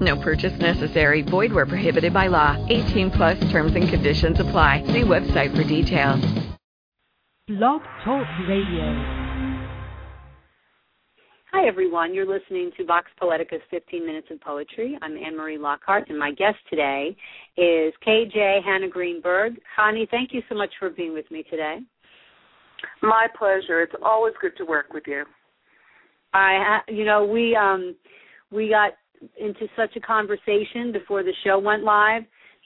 No purchase necessary. Void where prohibited by law. 18 plus terms and conditions apply. See website for details. Blog Talk Radio. Hi, everyone. You're listening to Vox Poetica's 15 Minutes of Poetry. I'm Anne Marie Lockhart, and my guest today is KJ Hannah Greenberg. Connie, thank you so much for being with me today. My pleasure. It's always good to work with you. I, you know, we um, we got into such a conversation before the show went live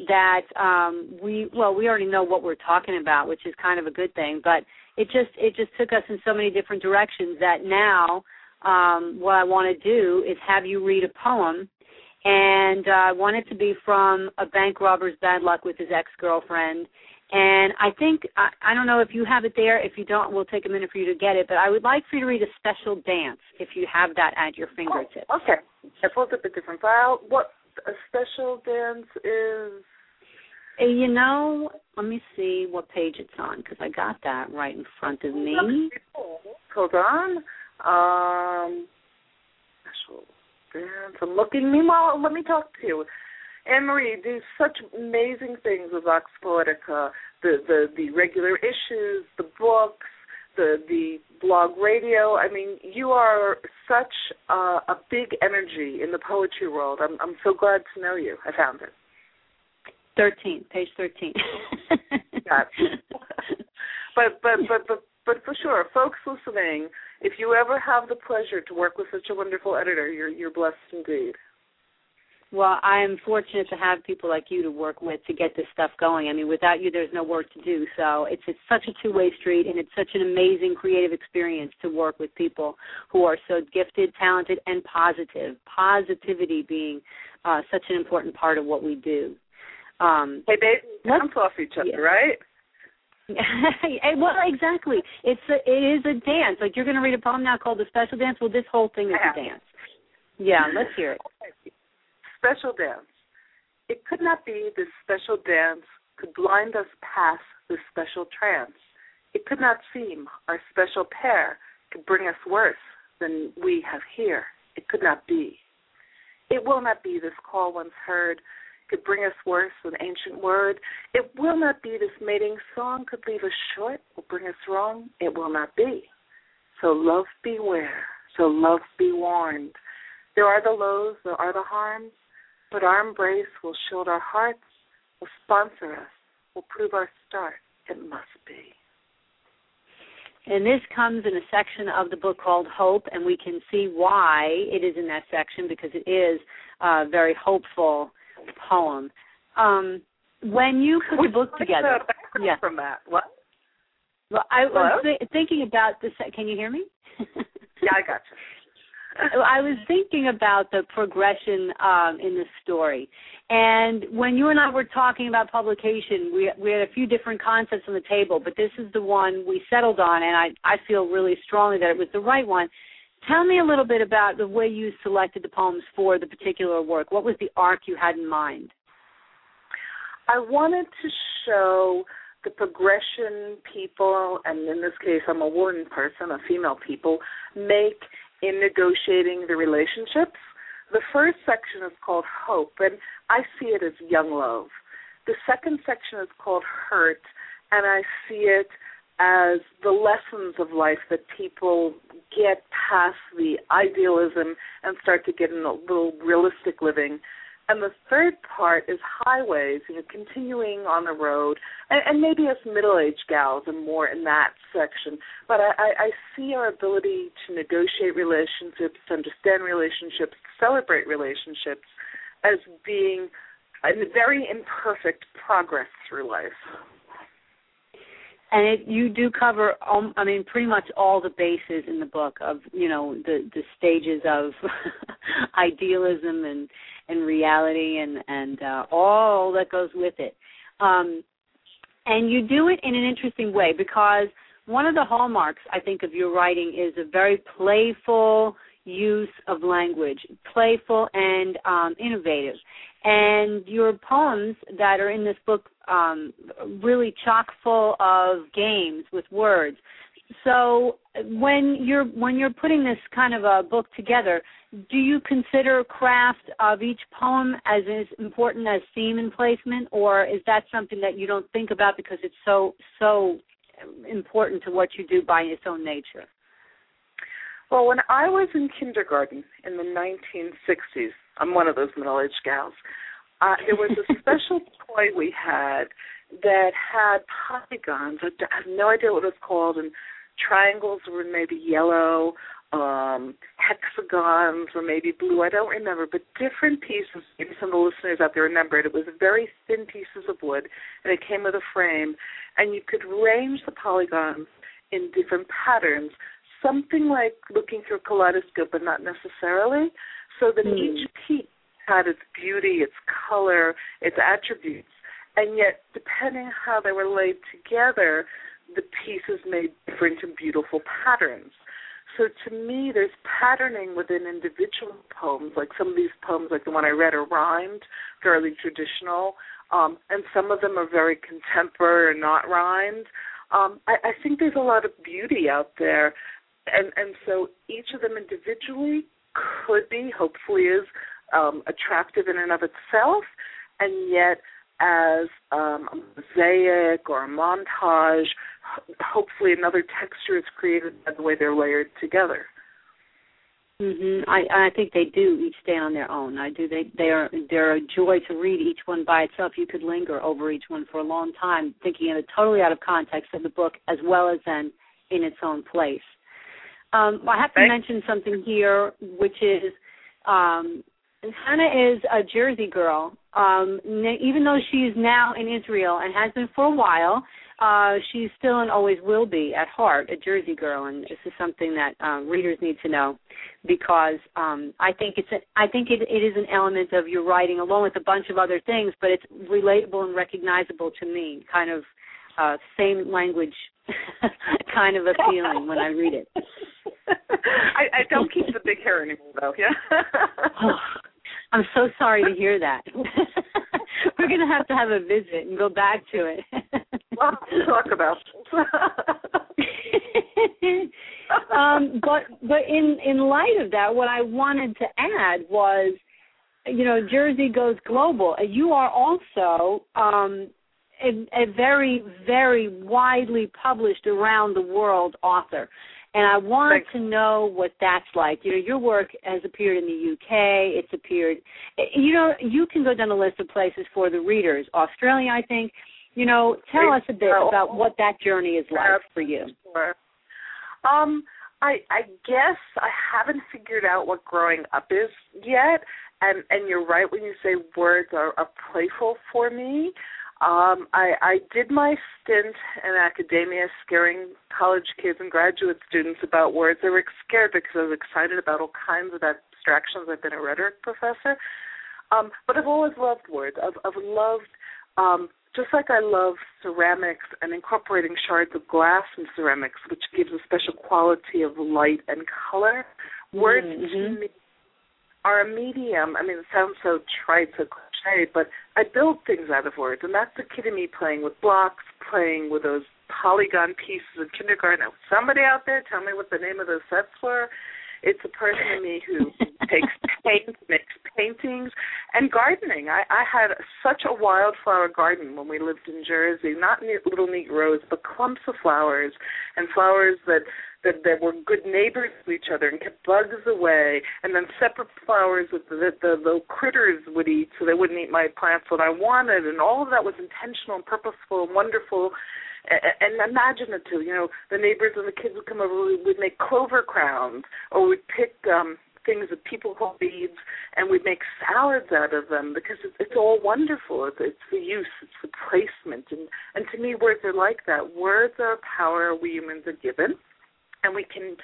that um we well we already know what we're talking about which is kind of a good thing but it just it just took us in so many different directions that now um what I want to do is have you read a poem and uh, I want it to be from a bank robber's bad luck with his ex-girlfriend and I think I, I don't know if you have it there. If you don't, we'll take a minute for you to get it. But I would like for you to read a special dance if you have that at your fingertips. Oh, okay. I pulled up a different file. What a special dance is? You know, let me see what page it's on because I got that right in front of me. Hold on. Um, special dance. I'm looking. Meanwhile, let me talk to you. Anne Marie do such amazing things with Vox Poetica, the, the the regular issues, the books, the the blog radio. I mean, you are such a, a big energy in the poetry world. I'm I'm so glad to know you. I found it. Thirteen, page thirteen. But but but but but for sure, folks listening, if you ever have the pleasure to work with such a wonderful editor, you're you're blessed indeed. Well, I am fortunate to have people like you to work with to get this stuff going. I mean, without you, there's no work to do. So it's it's such a two-way street, and it's such an amazing creative experience to work with people who are so gifted, talented, and positive. Positivity being uh, such an important part of what we do. Um, hey, babe, bounce off each other, yeah. right? well, exactly. It's a, it is a dance. Like you're going to read a poem now called "The Special Dance." Well, this whole thing is a dance. Yeah, let's hear it special dance. It could not be this special dance could blind us past this special trance. It could not seem our special pair could bring us worse than we have here. It could not be. It will not be this call once heard could bring us worse than ancient word. It will not be this mating song could leave us short or bring us wrong. It will not be. So love beware. So love be warned. There are the lows, there are the harms, but our embrace will shield our hearts, will sponsor us, will prove our start. It must be. And this comes in a section of the book called Hope, and we can see why it is in that section because it is a very hopeful poem. Um, when you put Which the book together, yeah, from that what? Well, I Hello? was th- thinking about this. Can you hear me? yeah, I got you. I was thinking about the progression um, in the story, and when you and I were talking about publication, we we had a few different concepts on the table, but this is the one we settled on, and I I feel really strongly that it was the right one. Tell me a little bit about the way you selected the poems for the particular work. What was the arc you had in mind? I wanted to show the progression people, and in this case, I'm a woman person, a female people, make in negotiating the relationships. The first section is called Hope, and I see it as young love. The second section is called Hurt, and I see it as the lessons of life that people get past the idealism and start to get in a little realistic living. And the third part is highways, you know, continuing on the road, and, and maybe as middle-aged gals and more in that section. But I, I, I see our ability to negotiate relationships, understand relationships, celebrate relationships as being a very imperfect progress through life. And it, you do cover, um, I mean, pretty much all the bases in the book of, you know, the the stages of idealism and and reality and and uh, all that goes with it. Um, and you do it in an interesting way because one of the hallmarks I think of your writing is a very playful use of language, playful and um, innovative. And your poems that are in this book um, really chock full of games with words. So when you're when you're putting this kind of a book together, do you consider craft of each poem as as important as theme and placement, or is that something that you don't think about because it's so so important to what you do by its own nature? Well, when I was in kindergarten in the 1960s, I'm one of those middle-aged gals. Uh, there was a special toy we had that had polygons. I have no idea what it was called, and triangles were maybe yellow, um, hexagons were maybe blue. I don't remember, but different pieces. Maybe some of the listeners out there remember it. It was very thin pieces of wood, and it came with a frame, and you could range the polygons in different patterns. Something like looking through a kaleidoscope, but not necessarily, so that mm. each piece had its beauty, its color, its attributes, and yet depending how they were laid together, the pieces made different and beautiful patterns. So to me, there's patterning within individual poems. Like some of these poems, like the one I read, are rhymed, fairly traditional, um, and some of them are very contemporary or not rhymed. Um, I, I think there's a lot of beauty out there, and and so each of them individually could be, hopefully, is um, attractive in and of itself, and yet as um, a mosaic or a montage hopefully another texture is created by the way they're layered together. Mhm. I I think they do each stand on their own. I do. They they are they're a joy to read each one by itself. You could linger over each one for a long time, thinking of it totally out of context of the book as well as then in its own place. Um, I have to Thanks. mention something here, which is um, Hannah is a Jersey girl. Um, even though she is now in Israel and has been for a while, uh, she's still and always will be at heart a Jersey girl, and this is something that um, readers need to know because um, I think it's a, I think it, it is an element of your writing along with a bunch of other things, but it's relatable and recognizable to me. Kind of uh, same language kind of a feeling when I read it. I, I don't keep the big hair anymore, though. Yeah. I'm so sorry to hear that. We're gonna have to have a visit and go back to it. well, talk about. um, but but in in light of that, what I wanted to add was, you know, Jersey goes global. You are also um, a, a very very widely published around the world author. And I want Thanks. to know what that's like. You know, your work has appeared in the UK. It's appeared. You know, you can go down a list of places for the readers. Australia, I think. You know, tell us a bit about what that journey is like for you. Sure. Um, I I guess I haven't figured out what growing up is yet. And and you're right when you say words are, are playful for me. Um, I, I did my stint in academia scaring college kids and graduate students about words. They were scared because I was excited about all kinds of abstractions. I've been a rhetoric professor. Um, but I've always loved words. I've, I've loved, um, just like I love ceramics and incorporating shards of glass in ceramics, which gives a special quality of light and color. Words mm-hmm. to me are a medium. I mean, it sounds so trite, so cliche, but I build things out of words, and that's the kid in me playing with blocks, playing with those polygon pieces in kindergarten. Somebody out there, tell me what the name of those sets were. It's a person in me who takes paint, makes paintings, and gardening. I, I had such a wildflower garden when we lived in Jersey. Not neat, little neat rows, but clumps of flowers and flowers that that that were good neighbors to each other and kept bugs away, and then separate flowers that the, the little critters would eat so they wouldn't eat my plants that I wanted, and all of that was intentional and purposeful and wonderful and imaginative. You know, the neighbors and the kids would come over. We would make clover crowns, or we'd pick um things that people call beads, and we'd make salads out of them because it's, it's all wonderful. It's, it's the use, it's the placement, and and to me, words are like that. Words are power we humans are given, and we can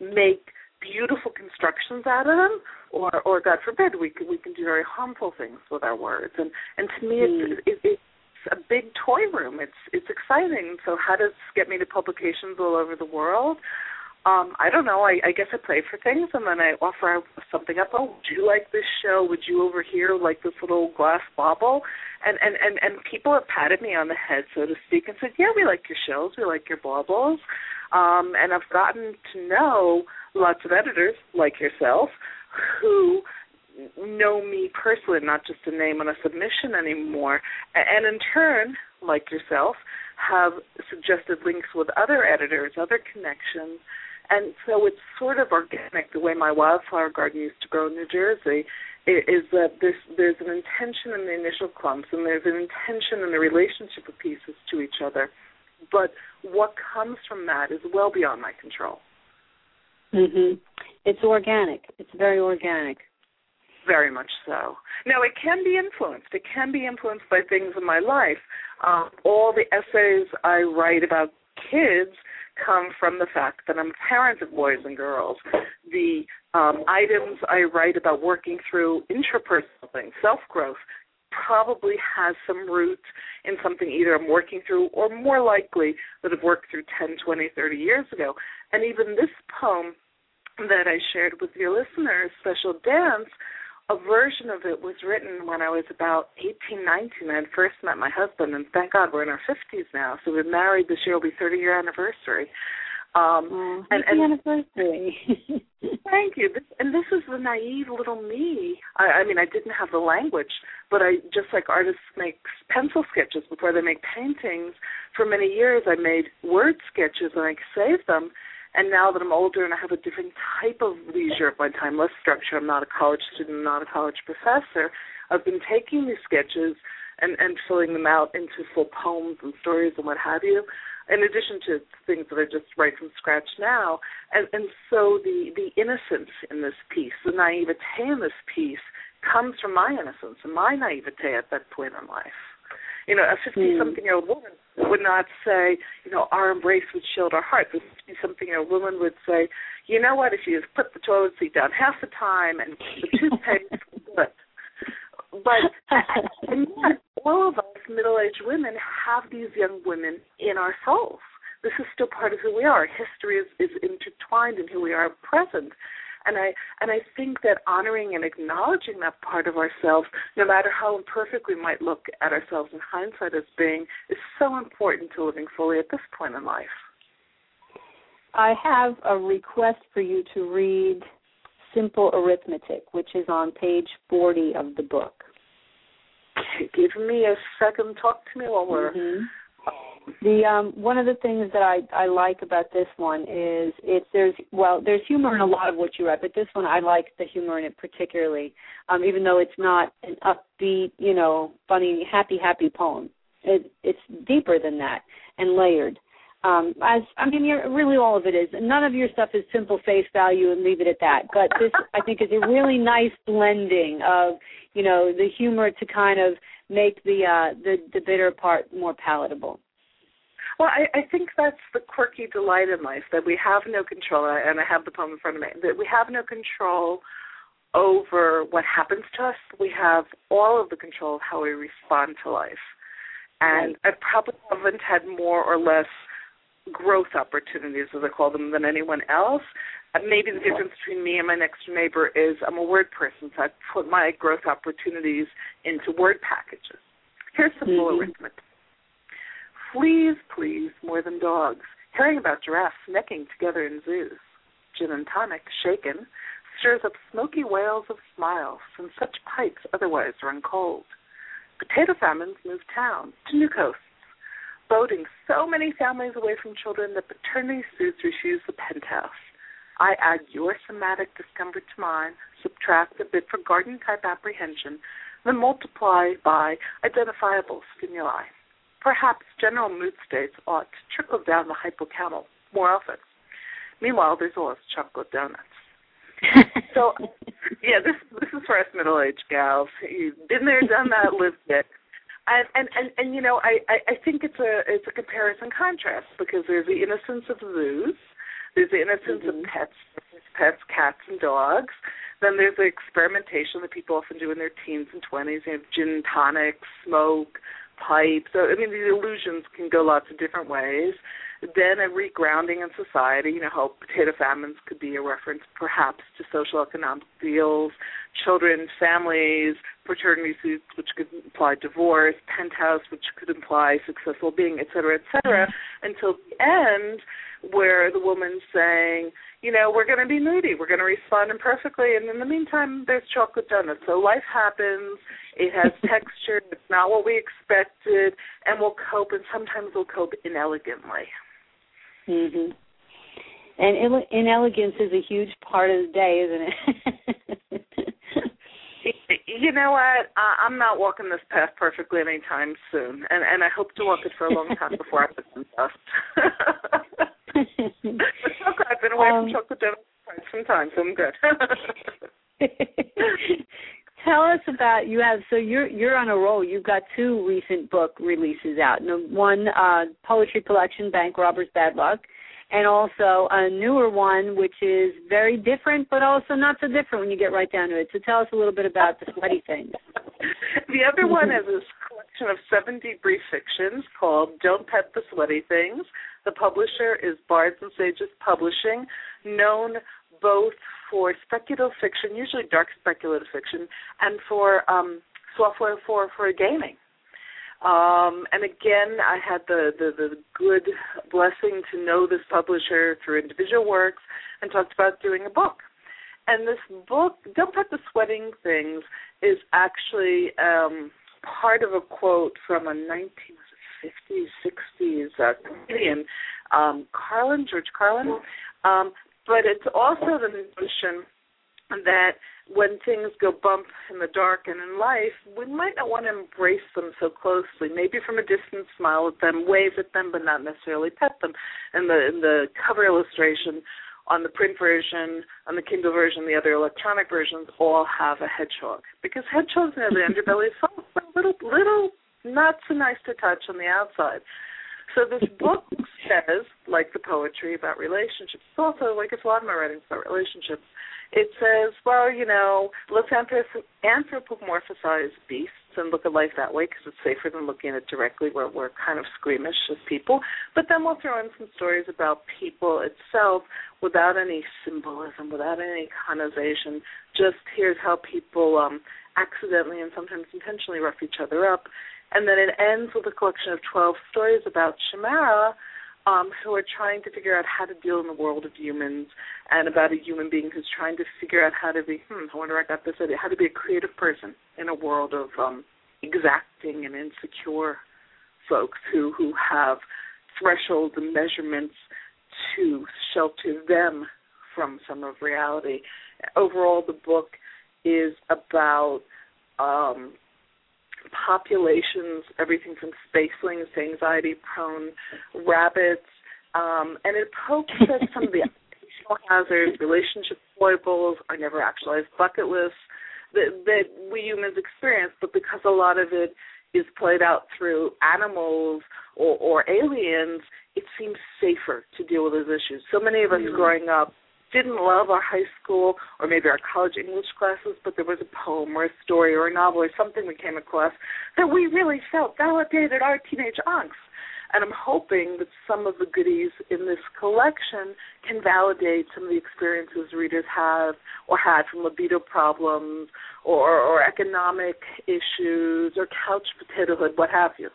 make beautiful constructions out of them, or or God forbid, we can we can do very harmful things with our words. And and to me, mm. it's, it, it's a big toy room. It's it's exciting. So how does get me to publications all over the world? Um, I don't know. I, I guess I play for things and then I offer something up. Oh, would you like this show? Would you over here like this little glass bauble? And and and and people have patted me on the head, so to speak, and said, "Yeah, we like your shows. We like your baubles." Um, and I've gotten to know lots of editors like yourself who know me personally, not just a name on a submission anymore, and in turn, like yourself, have suggested links with other editors, other connections, and so it's sort of organic. The way my wildflower garden used to grow in New Jersey is that there's there's an intention in the initial clumps, and there's an intention in the relationship of pieces to each other, but what comes from that is well beyond my control. Mhm. It's organic. It's very organic. Very much so. Now it can be influenced. It can be influenced by things in my life. Um, all the essays I write about kids come from the fact that I'm a parent of boys and girls. The um, items I write about working through intrapersonal things, self growth, probably has some root in something either I'm working through or more likely that I've worked through 10, 20, 30 years ago. And even this poem that I shared with your listeners, Special Dance, a version of it was written when I was about 18, 19. I had first met my husband, and thank God we're in our 50s now. So we're married this year will be 30 year anniversary. Um, oh, and, and anniversary. thank you. This, and this is the naive little me. I, I mean, I didn't have the language, but I just like artists make pencil sketches before they make paintings. For many years, I made word sketches and I saved them and now that I'm older and I have a different type of leisure of my time, less structure, I'm not a college student, I'm not a college professor, I've been taking these sketches and, and filling them out into full poems and stories and what have you, in addition to things that I just write from scratch now. And, and so the, the innocence in this piece, the naivete in this piece, comes from my innocence and my naivete at that point in life. You know, a 50 something year old woman would not say, you know, our embrace would shield our hearts. A 50 something year old woman would say, you know what, if you just put the toilet seat down half the time and the toothpaste, good. But and yet, all of us middle aged women have these young women in our souls. This is still part of who we are. History is, is intertwined in who we are present and I and I think that honoring and acknowledging that part of ourselves, no matter how imperfect we might look at ourselves in hindsight as being, is so important to living fully at this point in life. I have a request for you to read Simple Arithmetic, which is on page 40 of the book. Give me a second. Talk to me while we're mm-hmm. The um, one of the things that I I like about this one is it's there's well there's humor in a lot of what you write, but this one I like the humor in it particularly, um, even though it's not an upbeat you know funny happy happy poem. It it's deeper than that and layered. Um, as I mean, really all of it is. None of your stuff is simple face value and leave it at that. But this, I think, is a really nice blending of, you know, the humor to kind of make the uh, the the bitter part more palatable. Well, I, I think that's the quirky delight in life that we have no control, and I have the poem in front of me, that we have no control over what happens to us. We have all of the control of how we respond to life. And. I probably haven't had more or less growth opportunities, as I call them, than anyone else. Maybe the difference between me and my next neighbor is I'm a word person, so I put my growth opportunities into word packages. Here's some mm-hmm. arithmetic. Fleas please more than dogs. Hearing about giraffes necking together in zoos. Gin and tonic, shaken, stirs up smoky whales of smiles, and such pipes otherwise run cold. Potato famines move town to new coasts, boating so many families away from children that paternity suits refuse the penthouse. I add your somatic discomfort to mine, subtract a bit for garden type apprehension, then multiply by identifiable stimuli. Perhaps general mood states ought to trickle down the hypocamal more often. Meanwhile, there's always chocolate donuts. so, yeah, this this is for us middle aged gals. You've been there, done that, lived it. And, and and and you know, I, I I think it's a it's a comparison contrast because there's the innocence of the zoos, there's the innocence mm-hmm. of pets, pets, cats, and dogs. Then there's the experimentation that people often do in their teens and twenties. You have gin tonic, smoke, pipe. So I mean, these illusions can go lots of different ways. Then a regrounding in society. You know how potato famines could be a reference, perhaps, to social economic deals, children, families, paternity suits, which could imply divorce, penthouse, which could imply successful being, et cetera, et cetera, until the end, where the woman's saying, you know, we're going to be moody, we're going to respond imperfectly, and in the meantime, there's chocolate donuts. So life happens, it has texture, it's not what we expected, and we'll cope, and sometimes we'll cope inelegantly. Mhm. And ill- inelegance is a huge part of the day, isn't it? you know what? I, I'm not walking this path perfectly anytime soon, and and I hope to walk it for a long time before I put some dust. Okay, I've been away Um, from chocolate donuts for quite some time, so I'm good. Tell us about you have so you're you're on a roll. You've got two recent book releases out. One uh, poetry collection, Bank Robbers Bad Luck, and also a newer one which is very different, but also not so different when you get right down to it. So tell us a little bit about the sweaty things. the other one is a collection of 70 brief fictions called Don't Pet the Sweaty Things. The publisher is Bards and Sages Publishing, known both for speculative fiction, usually dark speculative fiction, and for um, software for, for gaming. Um, and again, I had the, the, the good blessing to know this publisher through individual works and talked about doing a book. And this book, Don't Pet the Sweating Things, is actually um, part of a quote from a 1950s, 60s uh, comedian, um, Carlin, George Carlin. Um, but it's also the notion that when things go bump in the dark and in life, we might not want to embrace them so closely. Maybe from a distance, smile at them, wave at them, but not necessarily pet them. And the in the cover illustration on the print version, on the Kindle version, the other electronic versions all have a hedgehog because hedgehogs have the underbelly is soft, little not so nice to touch on the outside. So this book says, like the poetry about relationships, it's also like it's a lot of my writings about relationships. It says, well, you know, let's anthrop- anthropomorphize beasts and look at life that way because it's safer than looking at it directly where we're kind of squeamish as people. But then we'll throw in some stories about people itself without any symbolism, without any connotation. Just here's how people um, accidentally and sometimes intentionally rough each other up. And then it ends with a collection of 12 stories about Chimera, um, who are trying to figure out how to deal in the world of humans, and about a human being who's trying to figure out how to be. Hmm, I wonder I got this idea. How to be a creative person in a world of um, exacting and insecure folks who who have thresholds and measurements to shelter them from some of reality. Overall, the book is about um, populations, everything from spacelings to anxiety-prone rabbits, um, and it pokes at some of the occupational hazards, relationship foibles, our never actualized bucket lists that, that we humans experience, but because a lot of it is played out through animals or, or aliens, it seems safer to deal with those issues. So many of us growing up didn't love our high school or maybe our college English classes, but there was a poem or a story or a novel or something we came across that we really felt validated our teenage angst. And I'm hoping that some of the goodies in this collection can validate some of the experiences readers have or had from libido problems or, or economic issues or couch potatohood, what have you.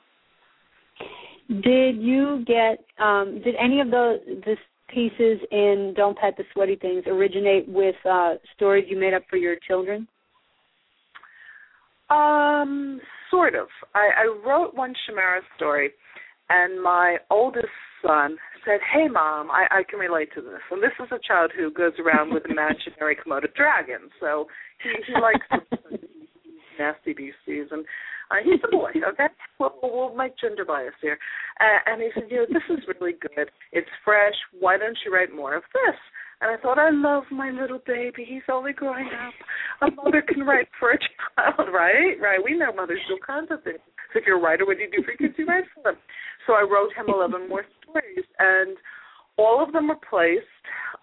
Did you get um did any of the this pieces in Don't Pet the Sweaty Things originate with uh stories you made up for your children? Um, sort of. I, I wrote one Chimera story, and my oldest son said, "Hey, mom, I, I can relate to this." And this is a child who goes around with imaginary Komodo dragons, so he, he likes nasty beasties, and uh, he's a boy. Okay, we'll, we'll make gender bias here. Uh, and he said, "You know, this is really good. It's fresh. Why don't you write more of this?" And I thought, I love my little baby. He's only growing up. A mother can write for a child, right? Right. We know mothers do kinds of things. So if you're a writer, what do you do for kids? You write for them. So I wrote him 11 more stories, and all of them were placed.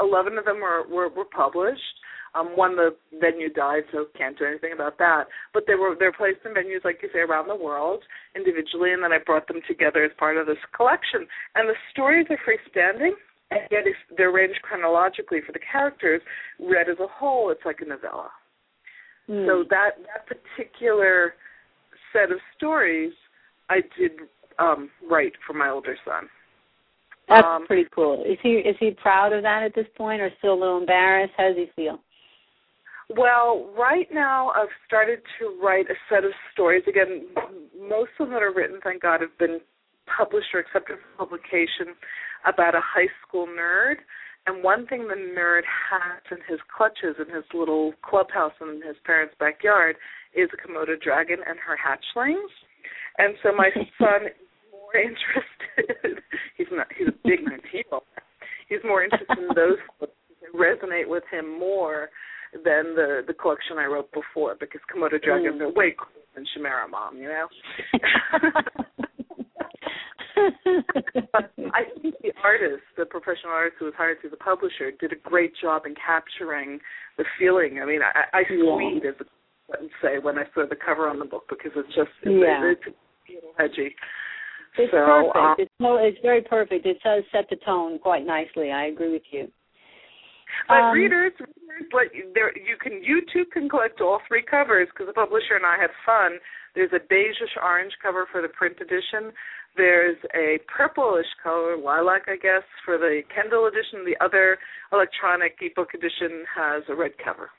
11 of them were, were, were published. Um, one the venue died, so can't do anything about that. But they were they're placed in venues like you say around the world individually, and then I brought them together as part of this collection. And the stories are freestanding, and yet they're arranged chronologically for the characters. Read as a whole, it's like a novella. Mm. So that that particular set of stories, I did um, write for my older son. That's um, pretty cool. Is he is he proud of that at this point, or still a little embarrassed? How does he feel? Well, right now I've started to write a set of stories. Again, most of them that are written, thank God, have been published or accepted for publication about a high school nerd. And one thing the nerd has in his clutches in his little clubhouse in his parents' backyard is a Komodo dragon and her hatchlings. And so my son is more interested. he's not. He's a big man. He's more interested in those that resonate with him more than the the collection I wrote before because Komodo dragons Mm. are way cooler than Chimera Mom. You know. I think the artist, the professional artist who was hired through the publisher, did a great job in capturing the feeling. I mean, I, I Yeah. squeed as I would say when I saw the cover on the book because it's just it's, Yeah. it's, it's edgy. It's so, perfect. um, it's no, it's very perfect. It does set the tone quite nicely. I agree with you. But Um, readers, readers, but there you can you too can collect all three covers because the publisher and I had fun. There's a beigeish orange cover for the print edition. There's a purplish color, lilac, I guess, for the Kindle edition. The other electronic ebook edition has a red cover.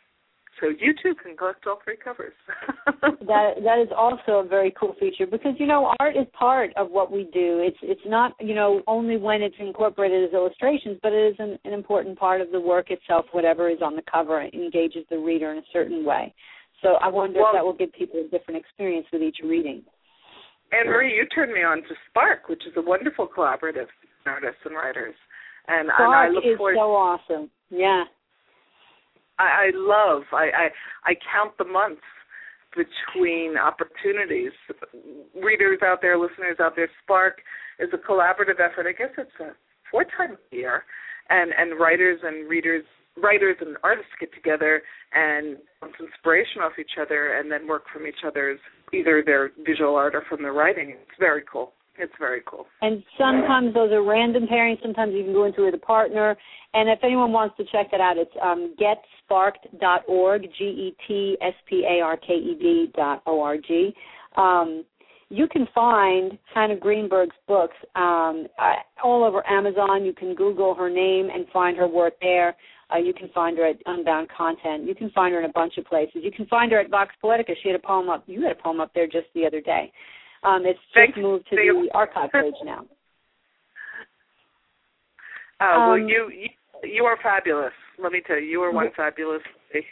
So you too can collect all three covers. that that is also a very cool feature because you know art is part of what we do. It's it's not you know only when it's incorporated as illustrations, but it is an, an important part of the work itself. Whatever is on the cover engages the reader in a certain way. So I wonder Well- if that will give people a different experience with each reading. Anne Marie, you turned me on to Spark, which is a wonderful collaborative of artists and writers. And, and I Spark look is forward so awesome. Yeah. I, I love. I, I I count the months between opportunities. Readers out there, listeners out there, Spark is a collaborative effort. I guess it's a four times a year, and and writers and readers, writers and artists get together and bounce inspiration off each other, and then work from each other's either their visual art or from their writing. It's very cool. It's very cool. And sometimes those are random pairings. Sometimes you can go into it with a partner. And if anyone wants to check that out, it's um, getsparked.org, G-E-T-S-P-A-R-K-E-D dot O-R-G. Um, you can find Hannah Greenberg's books um, uh, all over Amazon. You can Google her name and find her work there. Uh, you can find her at Unbound Content. You can find her in a bunch of places. You can find her at Vox Poetica. She had a poem up. You had a poem up there just the other day. Um, it's just Thanks. moved to the archive page now. Uh, well, Um, you, you you are fabulous. Let me tell you, you are one fabulous lady.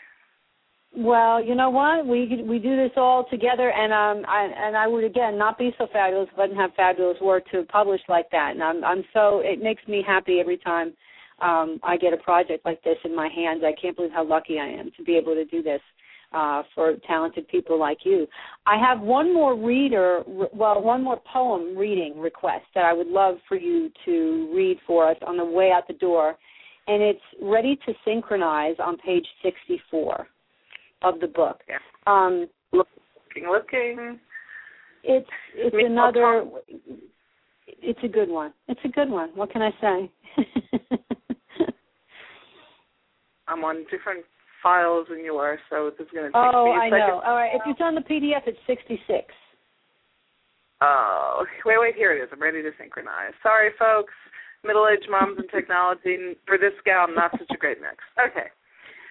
Well, you know what? We we do this all together, and um, I, and I would again not be so fabulous if I didn't have fabulous work to publish like that. And I'm I'm so it makes me happy every time um, I get a project like this in my hands. I can't believe how lucky I am to be able to do this uh, for talented people like you. I have one more reader, well, one more poem reading request that I would love for you to read for us on the way out the door, and it's ready to synchronize on page 64 of the book. Yeah. Um, Looking, looking. it's it's another. It's a good one. It's a good one. What can I say? I'm on different files than you are, so this is going to take oh, me a I second. Oh, I know. All right. If it's on the PDF, it's 66. Oh, wait, wait, here it is. I'm ready to synchronize. Sorry, folks. Middle-aged moms and technology. For this gal, not such a great mix. Okay.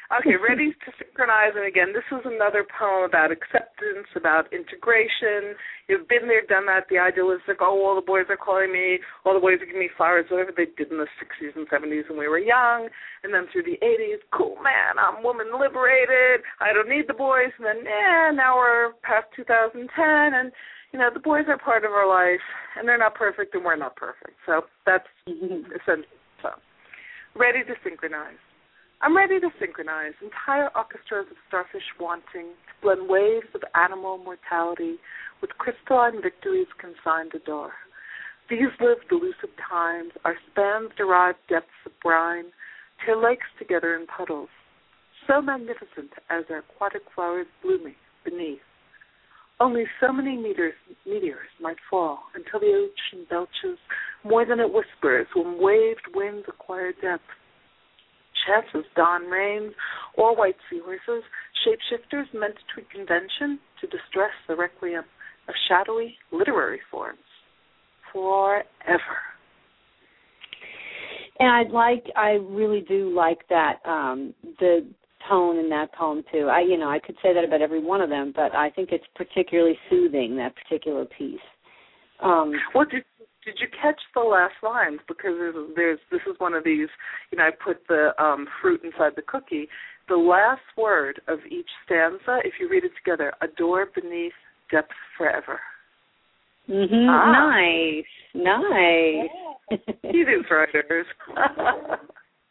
Okay, ready to synchronize. And again, this is another poem about acceptance, about integration. You've been there, done that. The idealistic, oh, all the boys are calling me, all the boys are giving me flowers, whatever they did in the 60s and 70s when we were young. And then through the 80s, cool, man, I'm woman liberated. I don't need the boys. And then, yeah, now we're past 2010, and you know, the boys are part of our life, and they're not perfect, and we're not perfect. So that's essentially so. Ready to synchronize. I'm ready to synchronize entire orchestras of starfish wanting to blend waves of animal mortality with crystalline victories consigned to door. These live delusive times, our spans derived depths of brine, tear lakes together in puddles. so magnificent as their aquatic flowers blooming beneath. Only so many meters, meteors might fall until the ocean belches more than it whispers when waved winds acquire depth. Chances dawn rains or white seahorses, shapeshifters meant to convention to distress the requiem of shadowy literary forms. Forever. And I like, I really do like that um, the tone in that poem too. I, you know, I could say that about every one of them, but I think it's particularly soothing that particular piece. Um, well, did did you catch the last lines? Because there's, there's this is one of these. You know, I put the um, fruit inside the cookie. The last word of each stanza, if you read it together, a door beneath depth forever. Mhm. Ah. Nice. Nice. You do writers.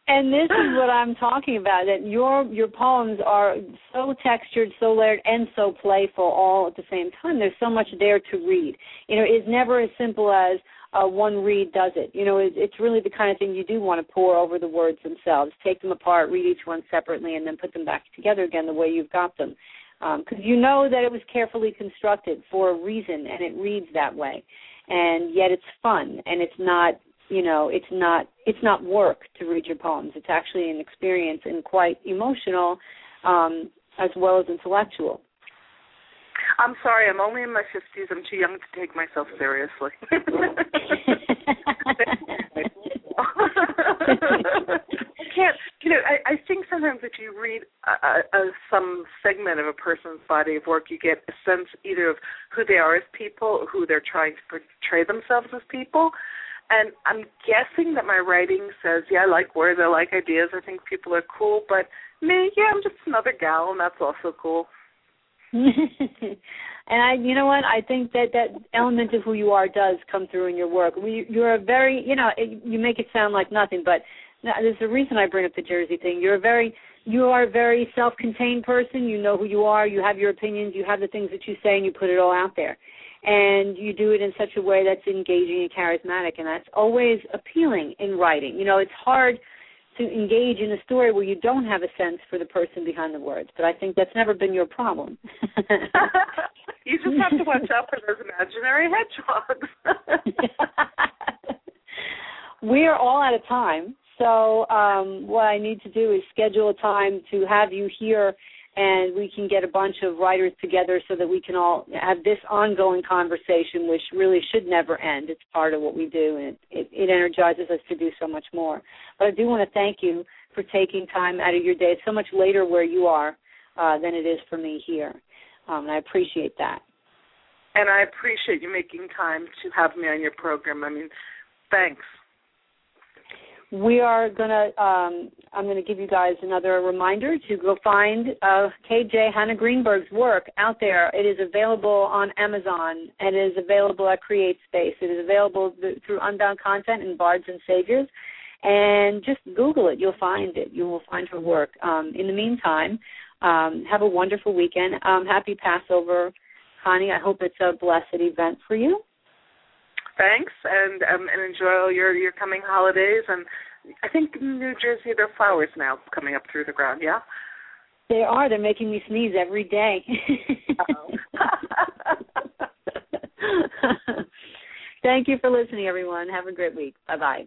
and this is what I'm talking about that your your poems are so textured, so layered and so playful all at the same time. There's so much there to read. You know, it's never as simple as uh, one read does it. You know, it, it's really the kind of thing you do want to pour over the words themselves. Take them apart, read each one separately, and then put them back together again the way you've got them. Because you know that it was carefully constructed for a reason, and it reads that way. And yet it's fun, and it's not, you know, it's not, it's not work to read your poems. It's actually an experience and quite emotional, um, as well as intellectual. I'm sorry, I'm only in my fifties. I'm too young to take myself seriously. I can't. You know, I, I think sometimes if you read a, a, some segment of a person's body of work, you get a sense either of who they are as people, who they're trying to portray themselves as people. And I'm guessing that my writing says, yeah, I like words, I like ideas, I think people are cool, but me, yeah, I'm just another gal, and that's also cool. and I, you know what? I think that that element of who you are does come through in your work. We, you're a very, you know, it, you make it sound like nothing, but there's a reason I bring up the Jersey thing. You're a very, you are a very self-contained person. You know who you are. You have your opinions. You have the things that you say, and you put it all out there. And you do it in such a way that's engaging and charismatic, and that's always appealing in writing. You know, it's hard to engage in a story where you don't have a sense for the person behind the words. But I think that's never been your problem. you just have to watch out for those imaginary hedgehogs. we are all out of time. So um, what I need to do is schedule a time to have you here and we can get a bunch of writers together so that we can all have this ongoing conversation, which really should never end. It's part of what we do, and it, it energizes us to do so much more. But I do want to thank you for taking time out of your day. It's so much later where you are uh, than it is for me here, um, and I appreciate that. And I appreciate you making time to have me on your program. I mean, thanks we are gonna um, I'm gonna give you guys another reminder to go find uh, KJ Hannah Greenberg's work out there. It is available on Amazon and it is available at CreateSpace. It is available th- through Unbound Content and Bards and Sages. And just Google it, you'll find it. You will find her work. Um, in the meantime, um, have a wonderful weekend. Um, happy Passover, Connie. I hope it's a blessed event for you thanks and um, and enjoy your your coming holidays. And I think in New Jersey there are flowers now coming up through the ground. Yeah. They are. They're making me sneeze every day. Thank you for listening, everyone. Have a great week. Bye bye.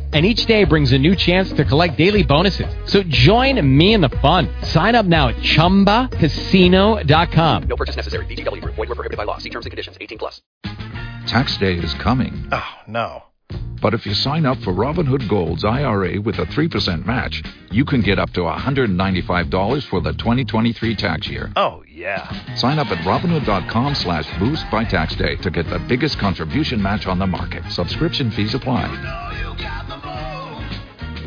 and each day brings a new chance to collect daily bonuses. So join me in the fun. Sign up now at ChumbaCasino.com. No purchase necessary. VGW. Void were prohibited by law. See terms and conditions. 18 plus. Tax day is coming. Oh, no. But if you sign up for Robinhood Gold's IRA with a 3% match, you can get up to $195 for the 2023 tax year. Oh, yeah. Sign up at Robinhood.com slash boost by tax day to get the biggest contribution match on the market. Subscription fees apply.